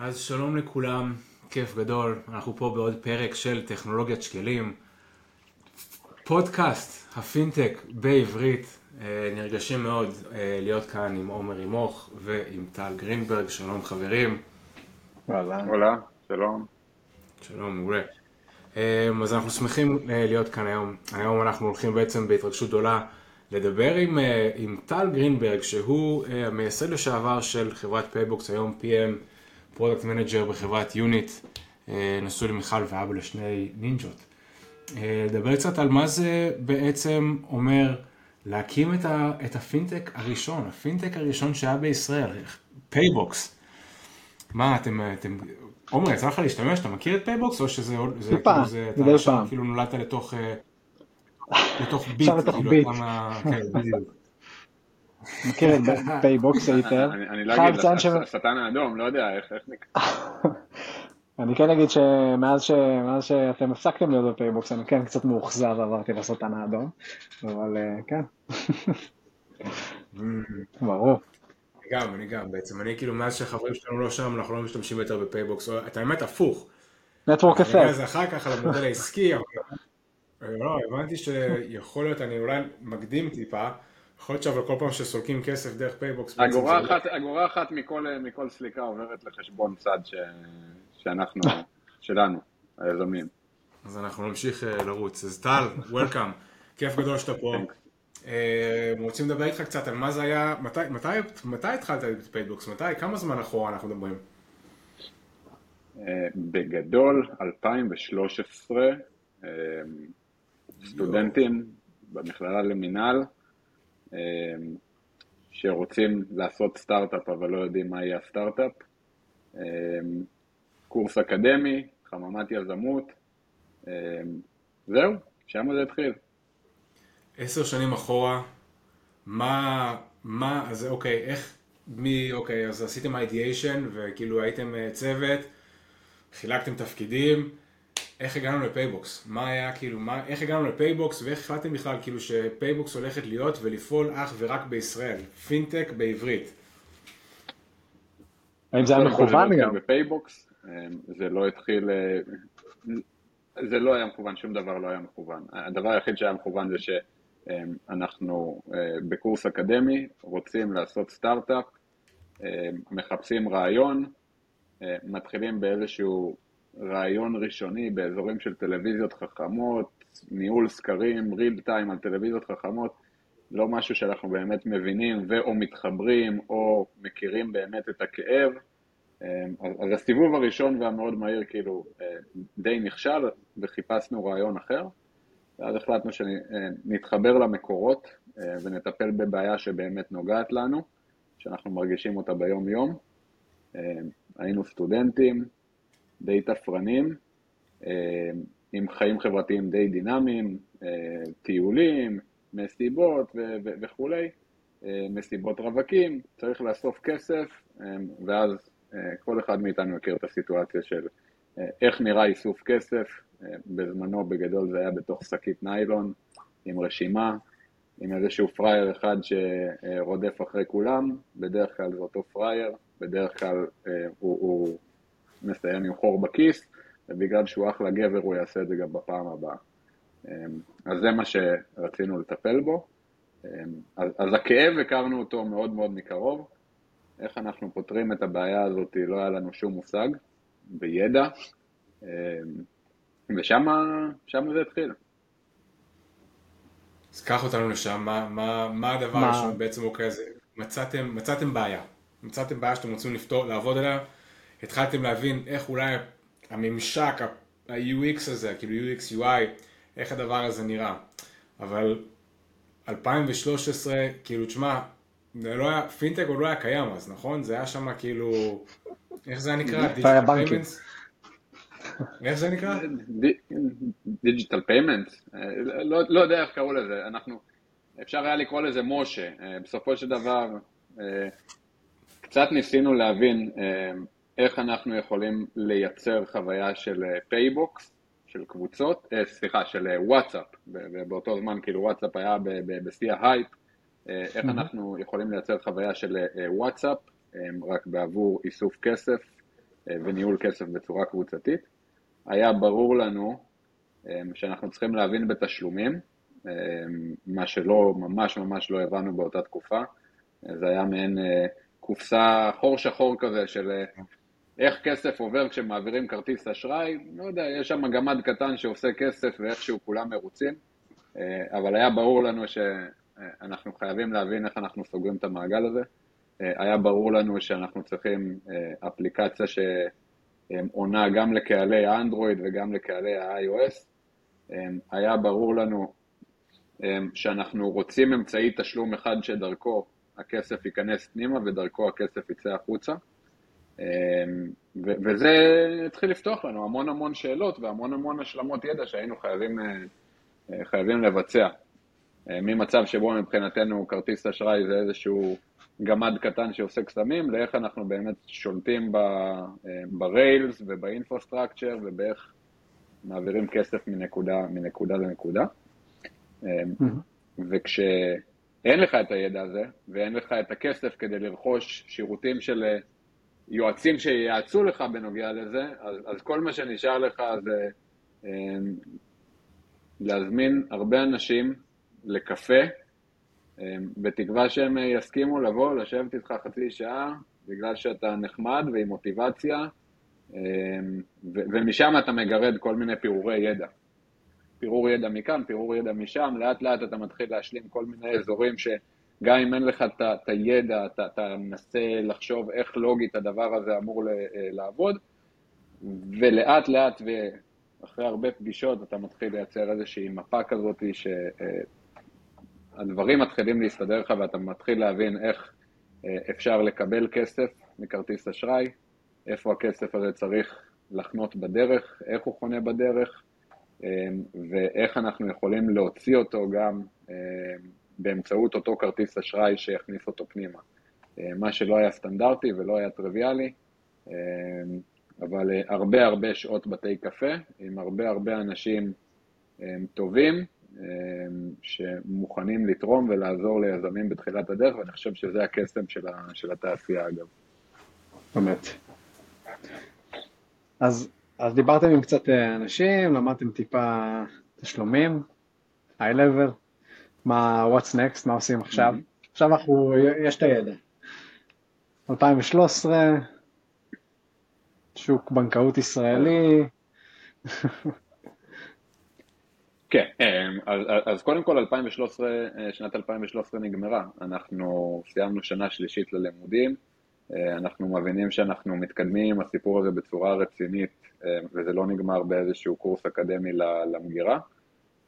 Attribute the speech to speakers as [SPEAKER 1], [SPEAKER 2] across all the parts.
[SPEAKER 1] אז שלום לכולם, כיף גדול, אנחנו פה בעוד פרק של טכנולוגיית שקלים, פודקאסט הפינטק בעברית, אה, נרגשים מאוד אה, להיות כאן עם עומר ימוך ועם טל גרינברג, שלום חברים.
[SPEAKER 2] Hola, שלום.
[SPEAKER 1] שלום, מעולה. אה, אז אנחנו שמחים להיות כאן היום, היום אנחנו הולכים בעצם בהתרגשות גדולה לדבר עם, עם טל גרינברג, שהוא המייסד לשעבר של חברת פייבוקס, היום PM. Product manager בחברת Unit, אה, נשוי למיכל ואבא לשני נינג'ות. לדבר אה, קצת על מה זה בעצם אומר להקים את, ה, את הפינטק הראשון, הפינטק הראשון שהיה בישראל, פייבוקס. מה, אתם, אתם, עומר, יצא לך להשתמש, אתה מכיר את פייבוקס או שזה, זה, כאילו, זה, אתה שם, כאילו נולדת לתוך, אה, לתוך ביט,
[SPEAKER 3] עכשיו לתוך כאילו, ביט.
[SPEAKER 1] כן, בדיוק.
[SPEAKER 3] מכיר את פייבוקס היטב.
[SPEAKER 2] אני לא אגיד, השטן האדום, לא יודע איך נקרא.
[SPEAKER 3] אני כן אגיד שמאז שאתם הפסקתם להיות בפייבוקס, אני כן קצת מאוכזב עברתי לשטן האדום, אבל אה, כן. ברור.
[SPEAKER 1] אני גם, אני גם, בעצם, אני כאילו, מאז שהחברים שלנו לא שם, אנחנו לא משתמשים יותר בפייבוקס, את האמת הפוך.
[SPEAKER 3] Network effect. אני
[SPEAKER 1] זה אחר כך על המודל העסקי, אבל לא, הבנתי שיכול להיות, אני אולי מקדים טיפה, יכול להיות אבל כל פעם שסולקים כסף דרך פייבוקס...
[SPEAKER 2] אגורה אחת, אגורה אחת מכל, מכל סליקה עוברת לחשבון צד ש, שאנחנו, שלנו, היזמים.
[SPEAKER 1] אז אנחנו נמשיך אה, לרוץ. אז טל, welcome, כיף גדול שאתה פה. אה, רוצים לדבר איתך קצת על מה זה היה, מתי, מתי, מתי התחלת את פייבוקס? מתי, כמה זמן אחורה אנחנו מדברים?
[SPEAKER 2] אה, בגדול, 2013, סטודנטים במכללה למינהל, שרוצים לעשות סטארט-אפ אבל לא יודעים מה יהיה הסטארט-אפ. אמ, קורס אקדמי, חממת יזמות, אמ, זהו, שם זה התחיל.
[SPEAKER 1] עשר שנים אחורה, מה, מה, אז אוקיי, איך, מי, אוקיי, אז עשיתם אידיאשן וכאילו הייתם אה, צוות, חילקתם תפקידים, איך הגענו לפייבוקס? מה היה כאילו, מה, איך הגענו לפייבוקס ואיך החלטתם בכלל כאילו שפייבוקס הולכת להיות ולפעול אך ורק בישראל, פינטק בעברית?
[SPEAKER 3] האם זה היה מכוון גם?
[SPEAKER 2] בפייבוקס, אמ, זה לא התחיל, אה, זה לא היה מכוון, שום דבר לא היה מכוון. הדבר היחיד שהיה מכוון זה שאנחנו אה, בקורס אקדמי, רוצים לעשות סטארט-אפ, אה, מחפשים רעיון, מתחילים באיזשהו רעיון ראשוני באזורים של טלוויזיות חכמות, ניהול סקרים, ריל טיים על טלוויזיות חכמות, לא משהו שאנחנו באמת מבינים ואו מתחברים או מכירים באמת את הכאב. אמ, אז הסיבוב הראשון והמאוד מהיר כאילו אה, די נכשל וחיפשנו רעיון אחר, ואז החלטנו שנתחבר למקורות אה, ונטפל בבעיה שבאמת נוגעת לנו, שאנחנו מרגישים אותה ביום יום. אמ, היינו סטודנטים, די תפרנים, אה, עם חיים חברתיים די דינמיים, אה, טיולים, מסיבות וכולי, אה, מסיבות רווקים, צריך לאסוף כסף, ואז כל אחד מאיתנו מכיר את הסיטואציה של איך נראה איסוף כסף, בזמנו בגדול זה היה בתוך שקית ניילון, עם רשימה, עם איזשהו פראייר אחד שרודף אחרי כולם, בדרך כלל זה אותו פראייר, בדרך כלל הוא, הוא מסיים עם חור בכיס, ובגלל שהוא אחלה גבר הוא יעשה את זה גם בפעם הבאה. אמ, אז זה מה שרצינו לטפל בו. אמ, אז, אז הכאב הכרנו אותו מאוד מאוד מקרוב. איך אנחנו פותרים את הבעיה הזאת, לא היה לנו שום מושג, בידע, אמ, ושם זה התחיל.
[SPEAKER 1] אז קח אותנו לשם, מה, מה, מה הדבר הראשון בעצם אוקיי, אז מצאתם, מצאתם בעיה, מצאתם בעיה שאתם רוצים לפתור, לעבוד עליה, התחלתם להבין איך אולי הממשק, ה-UX הזה, כאילו UX UI, איך הדבר הזה נראה. אבל 2013, כאילו, תשמע, לא היה, פינטק עוד לא היה קיים אז, נכון? זה היה שם כאילו, איך זה נקרא?
[SPEAKER 3] דיגיטל פיימנטס?
[SPEAKER 1] איך זה נקרא?
[SPEAKER 2] Digital payments? לא, לא יודע איך קראו לזה, אנחנו, אפשר היה לקרוא לזה משה, אה, בסופו של דבר, אה, קצת ניסינו להבין אה, איך אנחנו יכולים לייצר חוויה של פייבוקס, אה, של קבוצות, אה, סליחה, של וואטסאפ, ובאותו זמן כאילו וואטסאפ היה בשיא ההייפ, אה, איך mm-hmm. אנחנו יכולים לייצר חוויה של וואטסאפ, רק בעבור איסוף כסף וניהול כסף בצורה קבוצתית. היה ברור לנו שאנחנו צריכים להבין בתשלומים, מה שלא, ממש ממש לא הבנו באותה תקופה. זה היה מעין קופסה חור שחור כזה של איך כסף עובר כשמעבירים כרטיס אשראי, לא יודע, יש שם גמד קטן שעושה כסף ואיכשהו כולם מרוצים, אבל היה ברור לנו שאנחנו חייבים להבין איך אנחנו סוגרים את המעגל הזה. היה ברור לנו שאנחנו צריכים אפליקציה שעונה גם לקהלי האנדרואיד וגם לקהלי ה-iOS. היה ברור לנו שאנחנו רוצים אמצעי תשלום אחד שדרכו הכסף ייכנס פנימה ודרכו הכסף יצא החוצה. וזה התחיל לפתוח לנו המון המון שאלות והמון המון השלמות ידע שהיינו חייבים, חייבים לבצע. ממצב שבו מבחינתנו כרטיס אשראי זה איזשהו גמד קטן שעושה קסמים, לאיך אנחנו באמת שולטים בריילס ובאינפרסטרקצ'ר ובאיך מעבירים כסף מנקודה, מנקודה לנקודה. וכשאין לך את הידע הזה ואין לך את הכסף כדי לרכוש שירותים של יועצים שיעצו לך בנוגע לזה, אז, אז כל מה שנשאר לך זה להזמין הרבה אנשים לקפה, בתקווה שהם יסכימו לבוא, לשבת איתך חצי שעה, בגלל שאתה נחמד ועם מוטיבציה, ומשם אתה מגרד כל מיני פירורי ידע. פירור ידע מכאן, פירור ידע משם, לאט לאט אתה מתחיל להשלים כל מיני אזורים שגם אם אין לך את הידע, אתה, אתה מנסה לחשוב איך לוגית הדבר הזה אמור לעבוד, ולאט לאט ואחרי הרבה פגישות אתה מתחיל לייצר איזושהי מפה כזאת שהדברים מתחילים להסתדר לך ואתה מתחיל להבין איך אפשר לקבל כסף מכרטיס אשראי, איפה הכסף הזה צריך לחנות בדרך, איך הוא חונה בדרך, ואיך אנחנו יכולים להוציא אותו גם באמצעות אותו כרטיס אשראי שיכניס אותו פנימה. מה שלא היה סטנדרטי ולא היה טריוויאלי, אבל הרבה הרבה שעות בתי קפה עם הרבה הרבה אנשים טובים שמוכנים לתרום ולעזור ליזמים בתחילת הדרך, ואני חושב שזה הקסם של התעשייה אגב.
[SPEAKER 3] באמת. אז, אז דיברתם עם קצת אנשים, למדתם טיפה תשלומים, היי לבל, מה, what's next, מה עושים עכשיו? Mm-hmm. עכשיו אנחנו, יש את הידע. 2013, שוק בנקאות ישראלי.
[SPEAKER 2] כן, אז, אז קודם כל 2013, שנת 2013 נגמרה, אנחנו סיימנו שנה שלישית ללימודים, אנחנו מבינים שאנחנו מתקדמים עם הסיפור הזה בצורה רצינית, וזה לא נגמר באיזשהו קורס אקדמי למגירה.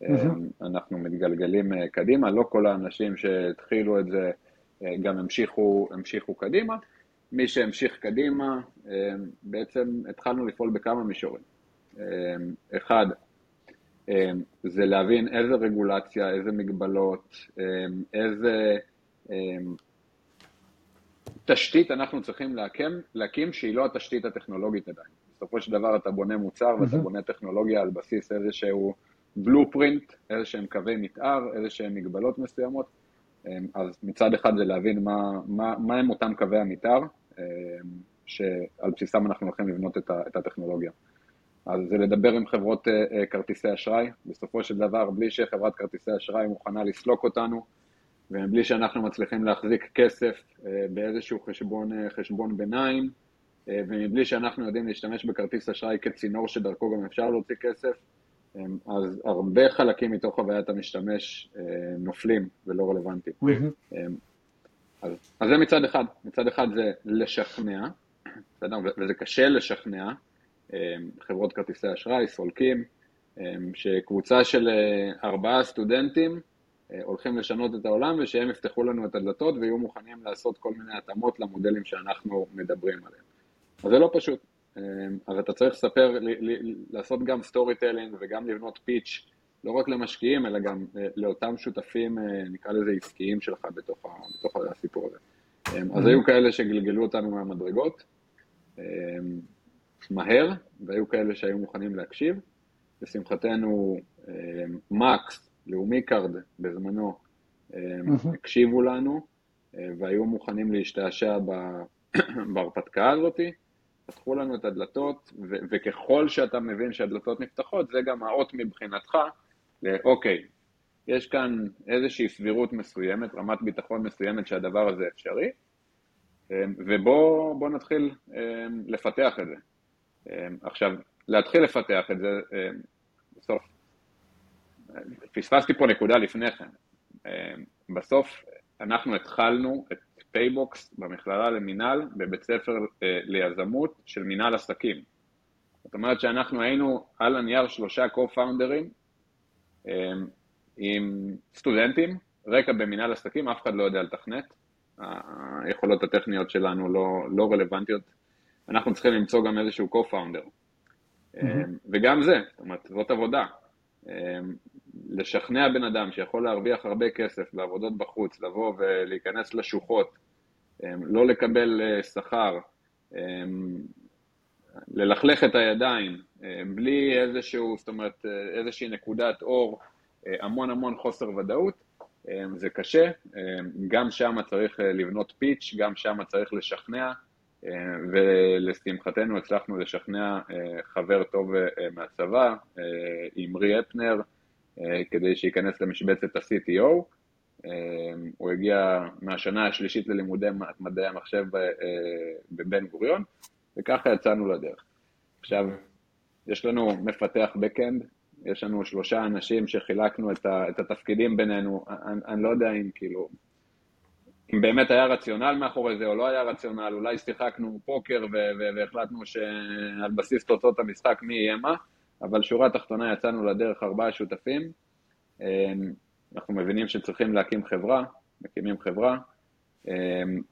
[SPEAKER 2] Mm-hmm. אנחנו מתגלגלים קדימה, לא כל האנשים שהתחילו את זה גם המשיכו, המשיכו קדימה. מי שהמשיך קדימה, בעצם התחלנו לפעול בכמה מישורים. אחד, זה להבין איזה רגולציה, איזה מגבלות, איזה תשתית אנחנו צריכים להקים, להקים שהיא לא התשתית הטכנולוגית עדיין. בסופו של דבר אתה בונה מוצר ואתה בונה טכנולוגיה על בסיס איזשהו בלופרינט, איזה שהם קווי מתאר, איזה שהם מגבלות מסוימות. אז מצד אחד זה להבין מה, מה, מה הם אותם קווי המתאר, שעל בסיסם אנחנו הולכים לבנות את הטכנולוגיה. אז זה לדבר עם חברות כרטיסי אשראי, בסופו של דבר, בלי שחברת כרטיסי אשראי מוכנה לסלוק אותנו, ובלי שאנחנו מצליחים להחזיק כסף באיזשהו חשבון, חשבון ביניים, ומבלי שאנחנו יודעים להשתמש בכרטיס אשראי כצינור שדרכו גם אפשר להוציא כסף, אז הרבה חלקים מתוך חוויית המשתמש נופלים ולא רלוונטיים. Mm-hmm. אז, אז זה מצד אחד, מצד אחד זה לשכנע, בסדר? וזה קשה לשכנע חברות כרטיסי אשראי, סולקים, שקבוצה של ארבעה סטודנטים הולכים לשנות את העולם ושהם יפתחו לנו את הדלתות ויהיו מוכנים לעשות כל מיני התאמות למודלים שאנחנו מדברים עליהם. אז זה לא פשוט. אז אתה צריך לספר, לעשות גם storytelling וגם לבנות pitch, לא רק למשקיעים, אלא גם לאותם שותפים, נקרא לזה עסקיים שלך בתוך, בתוך הסיפור הזה. אז היו כאלה שגלגלו אותנו מהמדרגות, מהר, והיו כאלה שהיו מוכנים להקשיב. לשמחתנו, מקס, לאומי קארד בזמנו, הקשיבו לנו, והיו מוכנים להשתעשע בהרפתקה הזאתי. פתחו לנו את הדלתות, ו- וככל שאתה מבין שהדלתות נפתחות, זה גם האות מבחינתך, אוקיי, יש כאן איזושהי סבירות מסוימת, רמת ביטחון מסוימת שהדבר הזה אפשרי, ובואו נתחיל לפתח את זה. עכשיו, להתחיל לפתח את זה, בסוף, פספסתי פה נקודה לפני כן. בסוף אנחנו התחלנו את פייבוקס במכללה למינהל בבית ספר אה, ליזמות של מינהל עסקים. זאת אומרת שאנחנו היינו על הנייר שלושה co-founders אה, עם סטודנטים, רקע במינהל עסקים, אף אחד לא יודע לתכנת, היכולות הטכניות שלנו לא, לא רלוונטיות, אנחנו צריכים למצוא גם איזשהו co-founder. Mm-hmm. וגם זה, זאת אומרת, זאת עבודה. לשכנע בן אדם שיכול להרוויח הרבה כסף בעבודות בחוץ, לבוא ולהיכנס לשוחות, לא לקבל אה, שכר, ללכלך את הידיים, בלי איזשהו, זאת אומרת, אה, איזושהי נקודת אור, אה, המון המון חוסר ודאות, זה קשה, גם שם צריך לבנות פיץ', גם שם צריך לשכנע, ולשמחתנו הצלחנו לשכנע חבר טוב מהצבא, אמרי אפנר, כדי שייכנס למשבצת ה-CTO. אה, הוא הגיע מהשנה השלישית ללימודי מדעי המחשב אה, בבן גוריון, וככה יצאנו לדרך. עכשיו, יש לנו מפתח backend, יש לנו שלושה אנשים שחילקנו את, ה, את התפקידים בינינו, אני, אני לא יודע אם כאילו, אם באמת היה רציונל מאחורי זה או לא היה רציונל, אולי שיחקנו פוקר והחלטנו שעל בסיס תוצאות המשחק מי יהיה מה, אבל שורה תחתונה יצאנו לדרך ארבעה שותפים, אמ, אנחנו מבינים שצריכים להקים חברה, מקימים חברה, אמ,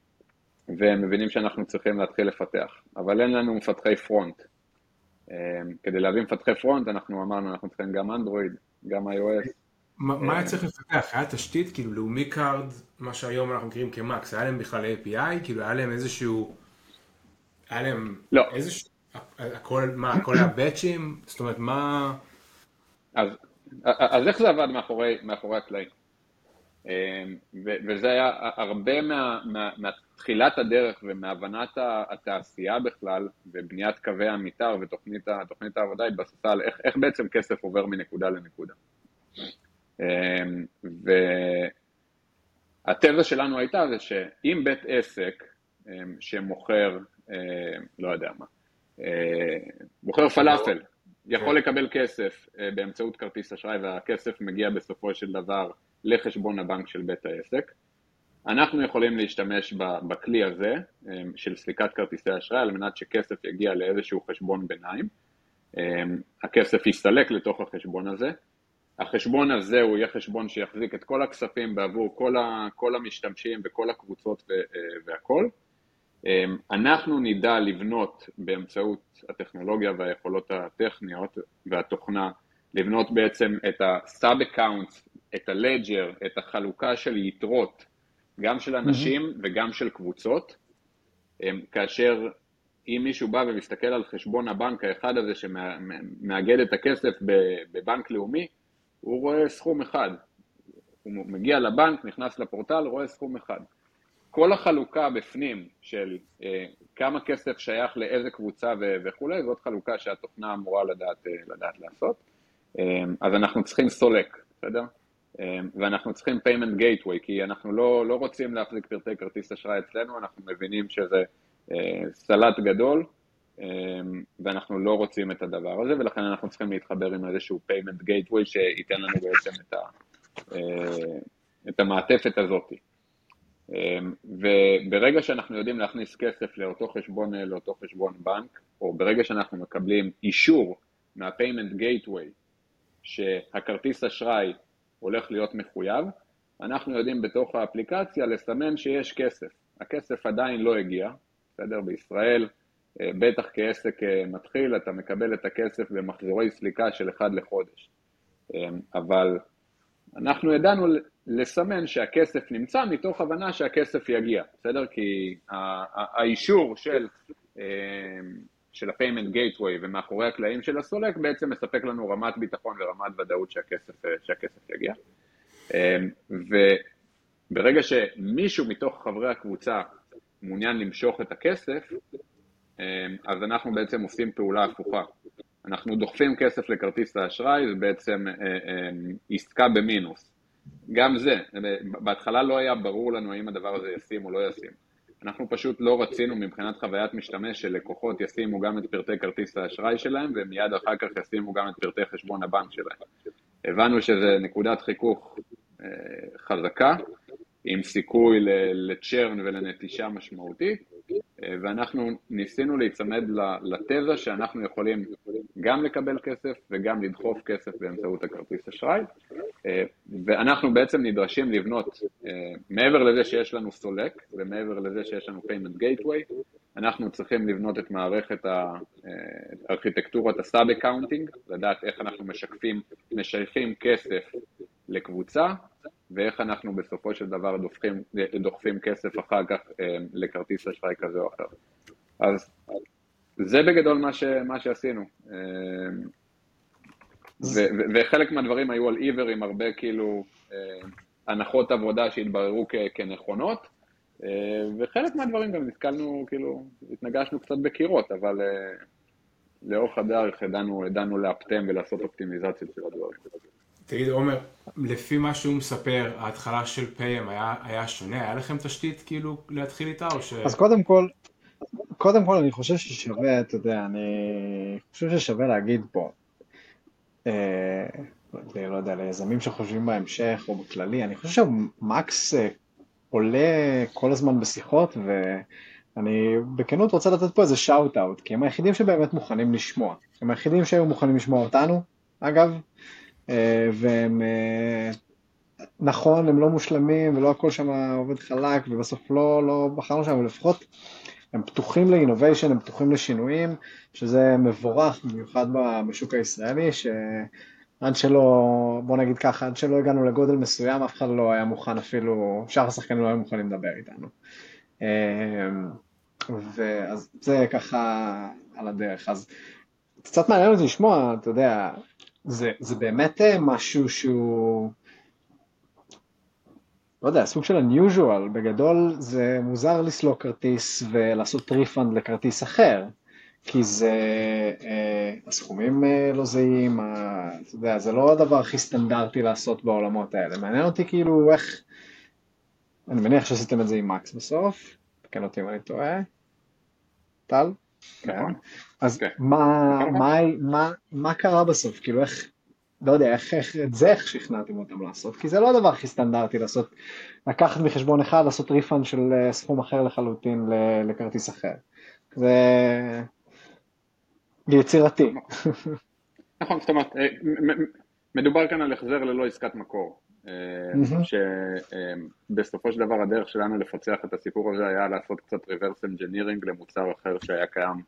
[SPEAKER 2] ומבינים שאנחנו צריכים להתחיל לפתח, אבל אין לנו מפתחי פרונט. אמ, כדי להביא מפתחי front, אנחנו אמרנו, אנחנו צריכים גם אנדרואיד, גם iOS.
[SPEAKER 1] מה היה צריך לפתח? היה תשתית, כאילו לאומי קארד, מה שהיום אנחנו מכירים כמקס, היה להם בכלל API? כאילו היה להם איזשהו... היה להם...
[SPEAKER 2] לא.
[SPEAKER 1] איזשהו... הכל, מה, הכל היה באצ'ים? זאת אומרת, מה...
[SPEAKER 2] אז, אז איך זה עבד מאחורי, מאחורי הקלעים? אמ, וזה היה הרבה מה, מה, מתחילת הדרך ומהבנת התעשייה בכלל ובניית קווי המתאר ותוכנית העבודה התבססה על איך, איך בעצם כסף עובר מנקודה לנקודה. אמ, והתזה שלנו הייתה זה שאם בית עסק אמ, שמוכר, לא יודע מה, מוכר פלאפל, יכול לקבל כסף אה, באמצעות כרטיס אשראי והכסף מגיע בסופו של דבר לחשבון הבנק של בית העסק. אנחנו יכולים להשתמש בכלי הזה אה, של סליקת כרטיסי אשראי על מנת שכסף יגיע לאיזשהו חשבון ביניים. אה, הכסף יסתלק לתוך החשבון הזה. החשבון הזה הוא יהיה חשבון שיחזיק את כל הכספים בעבור כל, ה, כל המשתמשים וכל הקבוצות והכל. אמ, אנחנו נדע לבנות באמצעות הטכנולוגיה והיכולות הטכניות והתוכנה, לבנות בעצם את ה-sub accounts, את ה-ledger, את החלוקה של יתרות, גם של אנשים mm-hmm. וגם של קבוצות, אמ, כאשר אם מישהו בא ומסתכל על חשבון הבנק האחד הזה שמאגד את הכסף בבנק לאומי, הוא רואה סכום אחד. הוא מגיע לבנק, נכנס לפורטל, רואה סכום אחד. כל החלוקה בפנים של אה, כמה כסף שייך לאיזה קבוצה ו- וכולי, זאת חלוקה שהתוכנה אמורה לדעת, אה, לדעת לעשות. אה, אז אנחנו צריכים סולק, בסדר? אה, ואנחנו צריכים payment gateway, כי אנחנו לא, לא רוצים להחזיק פרטי כרטיס אשראי אצלנו, אנחנו מבינים שזה אה, סלט גדול, אה, ואנחנו לא רוצים את הדבר הזה, ולכן אנחנו צריכים להתחבר עם איזשהו payment gateway שייתן לנו בעצם את, ה, אה, את המעטפת הזאתי. אמ, וברגע שאנחנו יודעים להכניס כסף לאותו חשבון, לאותו חשבון בנק, או ברגע שאנחנו מקבלים אישור מה-payment gateway שהכרטיס אשראי הולך להיות מחויב, אנחנו יודעים בתוך האפליקציה לסמן שיש כסף. הכסף עדיין לא הגיע, בסדר? בישראל, אה, בטח כעסק אה, מתחיל, אתה מקבל את הכסף במחזורי סליקה של אחד לחודש. אמ, אבל אנחנו ידענו לסמן שהכסף נמצא מתוך הבנה שהכסף יגיע, בסדר? כי האישור של, אה, של ה-payment gateway ומאחורי הקלעים של הסולק בעצם מספק לנו רמת ביטחון ורמת ודאות שהכסף, אה, שהכסף יגיע. אה, וברגע שמישהו מתוך חברי הקבוצה מעוניין למשוך את הכסף, אז אנחנו בעצם עושים פעולה הפוכה. אנחנו דוחפים כסף לכרטיס האשראי, זה בעצם עסקה במינוס. גם זה, בהתחלה לא היה ברור לנו האם הדבר הזה ישים או לא ישים. אנחנו פשוט לא רצינו מבחינת חוויית משתמש שלקוחות ישימו גם את פרטי כרטיס האשראי שלהם ומיד אחר כך ישימו גם את פרטי חשבון הבנק שלהם. הבנו שזה נקודת חיכוך אה, חזקה, עם סיכוי לצ'רן ולנטישה משמעותית, אה, ואנחנו ניסינו להיצמד לתזה שאנחנו יכולים גם לקבל כסף וגם לדחוף כסף באמצעות הכרטיס אשראי, אה, ואנחנו בעצם נדרשים לבנות, אה, מעבר לזה שיש לנו סולק ומעבר לזה שיש לנו payment gateway, אנחנו צריכים לבנות את מערכת הארכיטקטורת ה sub accounting, לדעת איך אנחנו משקפים, משייכים כסף לקבוצה ואיך אנחנו בסופו של דבר דוחפים, דוחפים כסף אחר כך אה, לכרטיס אשראי כזה או אחר. אז זה בגדול מה, ש, מה שעשינו. אה, ו, ו, וחלק מהדברים היו על עיוור עם הרבה כאילו אה, הנחות עבודה שהתבררו כ, כנכונות, וחלק מהדברים גם נתקלנו, כאילו, התנגשנו קצת בקירות, אבל לאורך הדרך ידענו, לאפטם ולעשות אופטימיזציות של הדברים.
[SPEAKER 1] תגיד, עומר, לפי מה שהוא מספר, ההתחלה של פיים היה, היה שונה? היה לכם תשתית כאילו להתחיל איתה או ש...
[SPEAKER 3] אז קודם כל, קודם כל אני חושב ששווה, אתה יודע, אני חושב ששווה להגיד פה, אה, לא יודע, ליזמים שחושבים בהמשך או בכללי, אני חושב שמקס אה, עולה כל הזמן בשיחות ואני בכנות רוצה לתת פה איזה שאוט אאוט, כי הם היחידים שבאמת מוכנים לשמוע, הם היחידים שהיו מוכנים לשמוע אותנו, אגב, והם, אה, נכון, הם לא מושלמים ולא הכל שם עובד חלק ובסוף לא, לא בחרנו שם, אבל לפחות הם פתוחים לאינוביישן, הם פתוחים לשינויים, שזה מבורך, במיוחד בשוק הישראלי, שעד שלא, בוא נגיד ככה, עד שלא הגענו לגודל מסוים, אף אחד לא היה מוכן אפילו, שאר השחקנים לא היו מוכנים לדבר איתנו. אה, ואז זה ככה על הדרך. אז קצת מעניין אותי לשמוע, אתה יודע, זה, זה באמת אה, משהו שהוא, לא יודע, סוג של unusual, בגדול זה מוזר לסלוק כרטיס ולעשות refund לכרטיס אחר, כי זה, אה, הסכומים אה, לא זהים, אה, אתה יודע, זה לא הדבר הכי סטנדרטי לעשות בעולמות האלה, מעניין אותי כאילו איך, אני מניח שעשיתם את זה עם מקס בסוף, תקן אותי אם אני טועה, טל? נכון. אז כן. מה, נכון. מה, מה, מה קרה בסוף? כאילו איך, לא יודע, איך, איך את זה איך שכנעתם אותם לעשות? כי זה לא הדבר הכי סטנדרטי לעשות, לקחת מחשבון אחד, לעשות ריפאנד של אה, סכום אחר לחלוטין לכרטיס אחר. זה יצירתי.
[SPEAKER 2] נכון, זאת אומרת, אה, מדובר כאן על החזר ללא עסקת מקור. אה, שבסופו של דבר הדרך שלנו לפצח את הסיפור הזה היה לעשות קצת reverse engineering למוצר אחר שהיה קיים,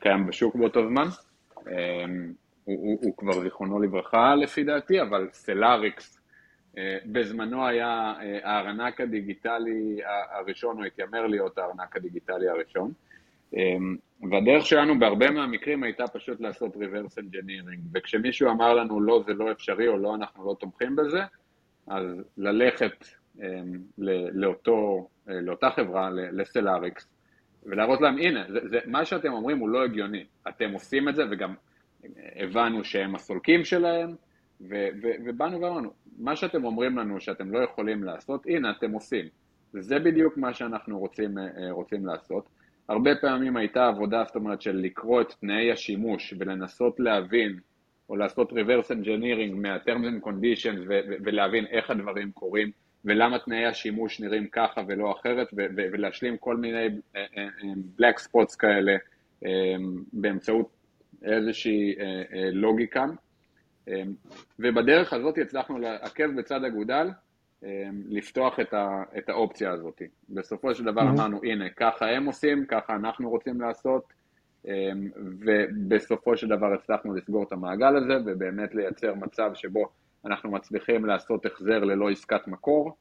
[SPEAKER 2] קיים בשוק באותו זמן. אה, הוא, הוא, הוא כבר זיכרונו לברכה לפי דעתי, אבל סלאריקס אה, בזמנו היה הארנק הדיגיטלי הראשון, הוא התיימר להיות הארנק הדיגיטלי הראשון. והדרך שלנו בהרבה מהמקרים הייתה פשוט לעשות reverse engineering, וכשמישהו אמר לנו לא, זה לא אפשרי או לא, אנחנו לא תומכים בזה, אז ללכת אמ, לאותו, אה, לאותה חברה, לסלאריקס, ולהראות להם, הנה, זה, זה, מה שאתם אומרים הוא לא הגיוני, אתם עושים את זה, וגם הבנו שהם הסולקים שלהם, ו, ו, ובאנו ואמרנו, מה שאתם אומרים לנו שאתם לא יכולים לעשות, הנה, אתם עושים. זה בדיוק מה שאנחנו רוצים, אה, רוצים לעשות. הרבה פעמים הייתה עבודה, זאת אומרת, של לקרוא את תנאי השימוש ולנסות להבין או לעשות reverse engineering מה-terms and conditions ולהבין איך הדברים קורים ולמה תנאי השימוש נראים ככה ולא אחרת ולהשלים כל מיני אה, אה, אה, black spots כאלה באמצעות איזושהי לוגיקה ובדרך הזאת הצלחנו לעכב בצד אגודל לפתוח את, ה, את האופציה הזאת. בסופו של דבר אמרנו, הנה, ככה הם עושים, ככה אנחנו רוצים לעשות, ובסופו של דבר הצלחנו לסגור את המעגל הזה ובאמת לייצר מצב שבו אנחנו מצליחים לעשות החזר ללא עסקת מקור,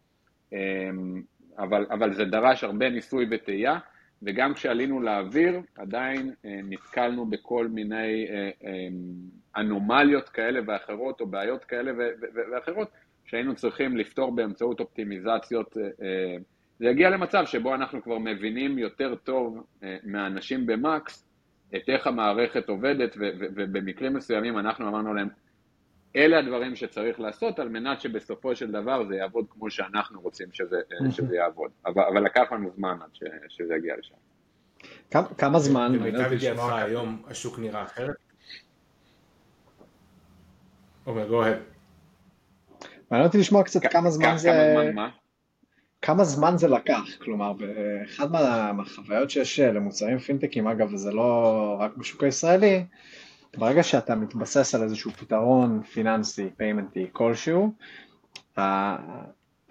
[SPEAKER 2] אמ, אבל, אבל זה דרש הרבה ניסוי וטעייה, וגם כשעלינו לאוויר עדיין אה, נתקלנו בכל מיני אה, אמ, אנומליות כאלה ואחרות או בעיות כאלה ואחרות שהיינו צריכים לפתור באמצעות אופטימיזציות אה, זה יגיע למצב שבו אנחנו כבר מבינים יותר טוב מהאנשים במקס את איך המערכת עובדת, ובמקרים מסוימים אנחנו אמרנו להם, אלה הדברים שצריך לעשות על מנת שבסופו של דבר זה יעבוד כמו שאנחנו רוצים שזה, שזה יעבוד. אבל, אבל לקח לנו זמן עד ש, שזה יגיע לשם.
[SPEAKER 3] כמה, כמה זמן?
[SPEAKER 1] למיטב ידיעתך היום השוק נראה אחרת? עומר, go ahead.
[SPEAKER 3] מעניין אותי לשמוע קצת כמה זמן זה...
[SPEAKER 2] כמה זמן מה?
[SPEAKER 3] כמה זמן זה לקח, כלומר, אחת מהחוויות שיש למוצרים פינטקים, אגב, וזה לא רק בשוק הישראלי, ברגע שאתה מתבסס על איזשהו פתרון פיננסי, פיימנטי כלשהו,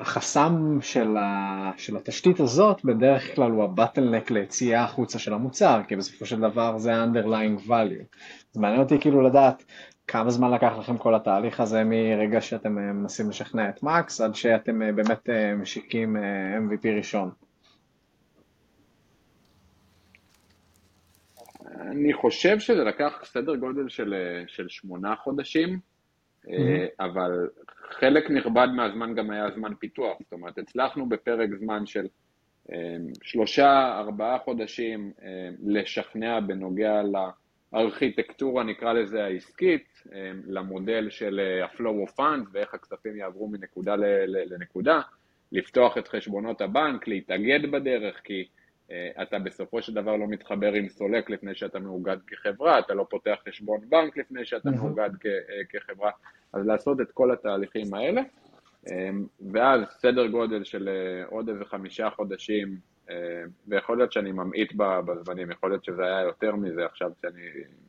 [SPEAKER 3] החסם של, ה, של התשתית הזאת בדרך כלל הוא הבטלנק ליציאה החוצה של המוצר, כי בסופו של דבר זה ה-underlying value. אז מעניין אותי כאילו לדעת כמה זמן לקח לכם כל התהליך הזה מרגע שאתם מנסים לשכנע את מקס עד שאתם באמת משיקים MVP ראשון.
[SPEAKER 2] אני חושב שזה לקח סדר גודל של, של שמונה חודשים, mm-hmm. אבל חלק נכבד מהזמן גם היה זמן פיתוח, זאת אומרת, הצלחנו בפרק זמן של שלושה, ארבעה חודשים לשכנע בנוגע לארכיטקטורה, נקרא לזה העסקית, למודל של ה-flow of funds ואיך הכספים יעברו מנקודה לנקודה, לפתוח את חשבונות הבנק, להתאגד בדרך, כי אה, אתה בסופו של דבר לא מתחבר עם סולק לפני שאתה מאוגד כחברה, אתה לא פותח חשבון בנק לפני שאתה מאוגד אה, כחברה, אז לעשות את כל התהליכים האלה, אה, ואז סדר גודל של עוד איזה חמישה חודשים, ויכול להיות שאני ממעיט בזמנים, יכול להיות שזה היה יותר מזה עכשיו שאני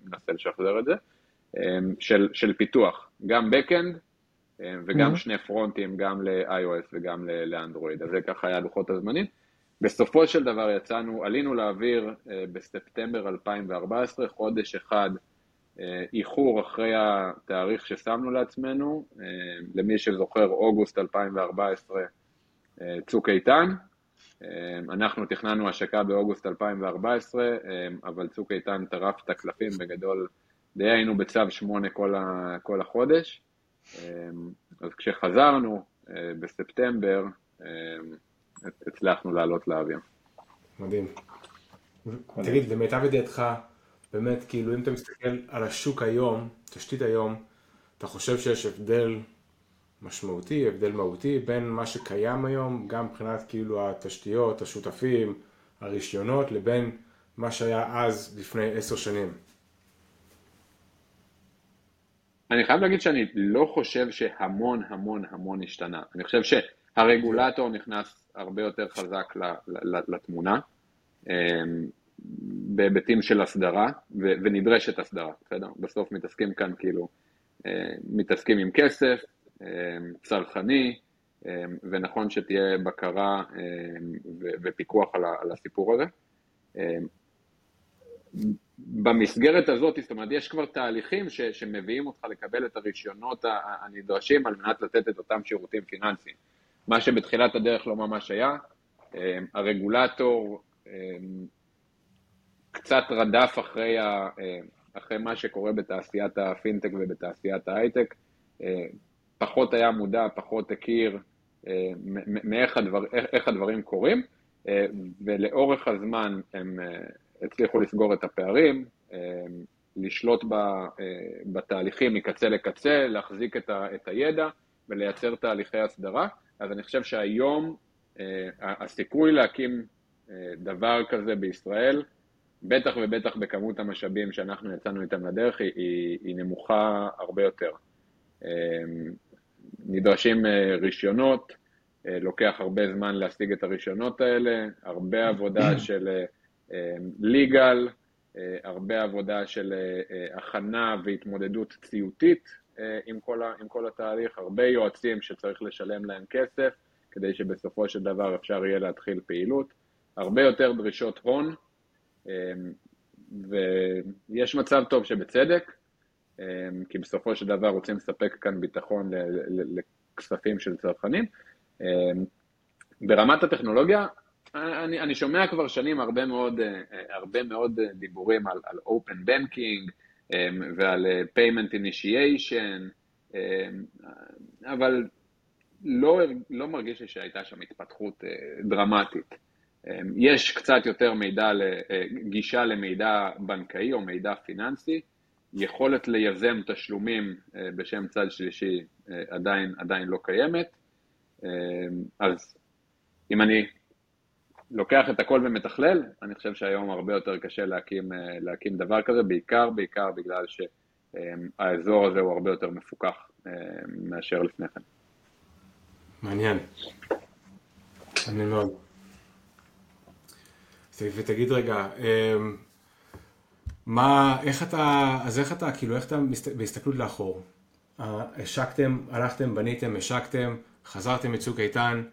[SPEAKER 2] מנסה לשחזר את זה, של, של פיתוח, גם backend וגם mm-hmm. שני פרונטים, גם ל-iOS וגם לאנדרואיד, אז זה ככה היה לוחות הזמנים. בסופו של דבר יצאנו, עלינו לאוויר אה, בספטמבר 2014, חודש אחד אה, איחור אחרי התאריך ששמנו לעצמנו, אה, למי שזוכר אוגוסט 2014 צוק איתן, אנחנו תכננו השקה באוגוסט 2014, אבל צוק איתן טרף את הקלפים בגדול, די היינו בצו 8 כל, ה, כל החודש, אז כשחזרנו בספטמבר, הצלחנו לעלות לאוויר.
[SPEAKER 1] מדהים. תגיד, למיטב ידיעתך, באמת, כאילו, אם אתה מסתכל על השוק היום, תשתית היום, אתה חושב שיש הבדל משמעותי, הבדל מהותי, בין מה שקיים היום, גם מבחינת כאילו התשתיות, השותפים, הרישיונות, לבין מה שהיה אז לפני עשר שנים?
[SPEAKER 2] אני חייב להגיד שאני לא חושב שהמון המון המון השתנה. אני חושב שהרגולטור נכנס הרבה יותר חזק לתמונה, אמ, בהיבטים של הסדרה, ונדרשת הסדרה, בסדר? בסוף מתעסקים כאן כאילו, אה, מתעסקים עם כסף, צרכני, אמ, ונכון שתהיה בקרה ופיקוח על הסיפור הזה. במסגרת הזאת, זאת אומרת, יש כבר תהליכים ש, שמביאים אותך לקבל את הרישיונות הנדרשים על מנת לתת את אותם שירותים פיננסיים. מה שבתחילת הדרך לא ממש היה. הרגולטור קצת רדף אחרי, ה, אחרי מה שקורה בתעשיית הפינטק ובתעשיית ההייטק, פחות היה מודע, פחות הכיר מאיך הדבר, איך הדברים קורים, ולאורך הזמן הם הצליחו לסגור את הפערים, לשלוט בתהליכים מקצה לקצה, להחזיק את הידע ולייצר תהליכי הסדרה. אז אני חושב שהיום אה, הסיכוי להקים אה, דבר כזה בישראל, בטח ובטח בכמות המשאבים שאנחנו יצאנו איתם לדרך, היא, היא, היא נמוכה הרבה יותר. אה, נדרשים רישיונות, לוקח הרבה זמן להשיג את הרישיונות האלה, הרבה עבודה של legal, הרבה עבודה של הכנה והתמודדות ציות אה, עם כל, ה, עם כל התהליך, הרבה יועצים שצריך לשלם להם כסף כדי שבסופו של דבר אפשר יהיה להתחיל פעילות, הרבה יותר דרישות הון, אה, ויש מצב טוב שבצדק, אה, כי בסופו של דבר רוצים לספק כאן ביטחון לכספים של צרכנים. ברמת הטכנולוגיה, אני, אני שומע כבר שנים הרבה מאוד, הרבה מאוד דיבורים על, על open banking, אמ, ועל אה, payment initiation, אמ, אבל לא, לא מרגיש לי שהייתה שם התפתחות דרמטית. יש קצת יותר מידע, גישה למידע בנקאי או מידע פיננסי, יכולת לייזם תשלומים בשם צד שלישי עדיין, עדיין לא קיימת, אז אם אני לוקח את הכל ומתכלל, אני חושב שהיום הרבה יותר קשה להקים, להקים דבר כזה, בעיקר, בעיקר בגלל שהאזור הזה הוא הרבה יותר מפוקח מאשר לפני כן.
[SPEAKER 1] מעניין. מעניין מאוד. ותגיד רגע, מה, איך אתה, אז איך אתה, כאילו, איך אתה בהסתכלות לאחור? השקתם, הלכתם, בניתם, השקתם, חזרתם מצוק איתן,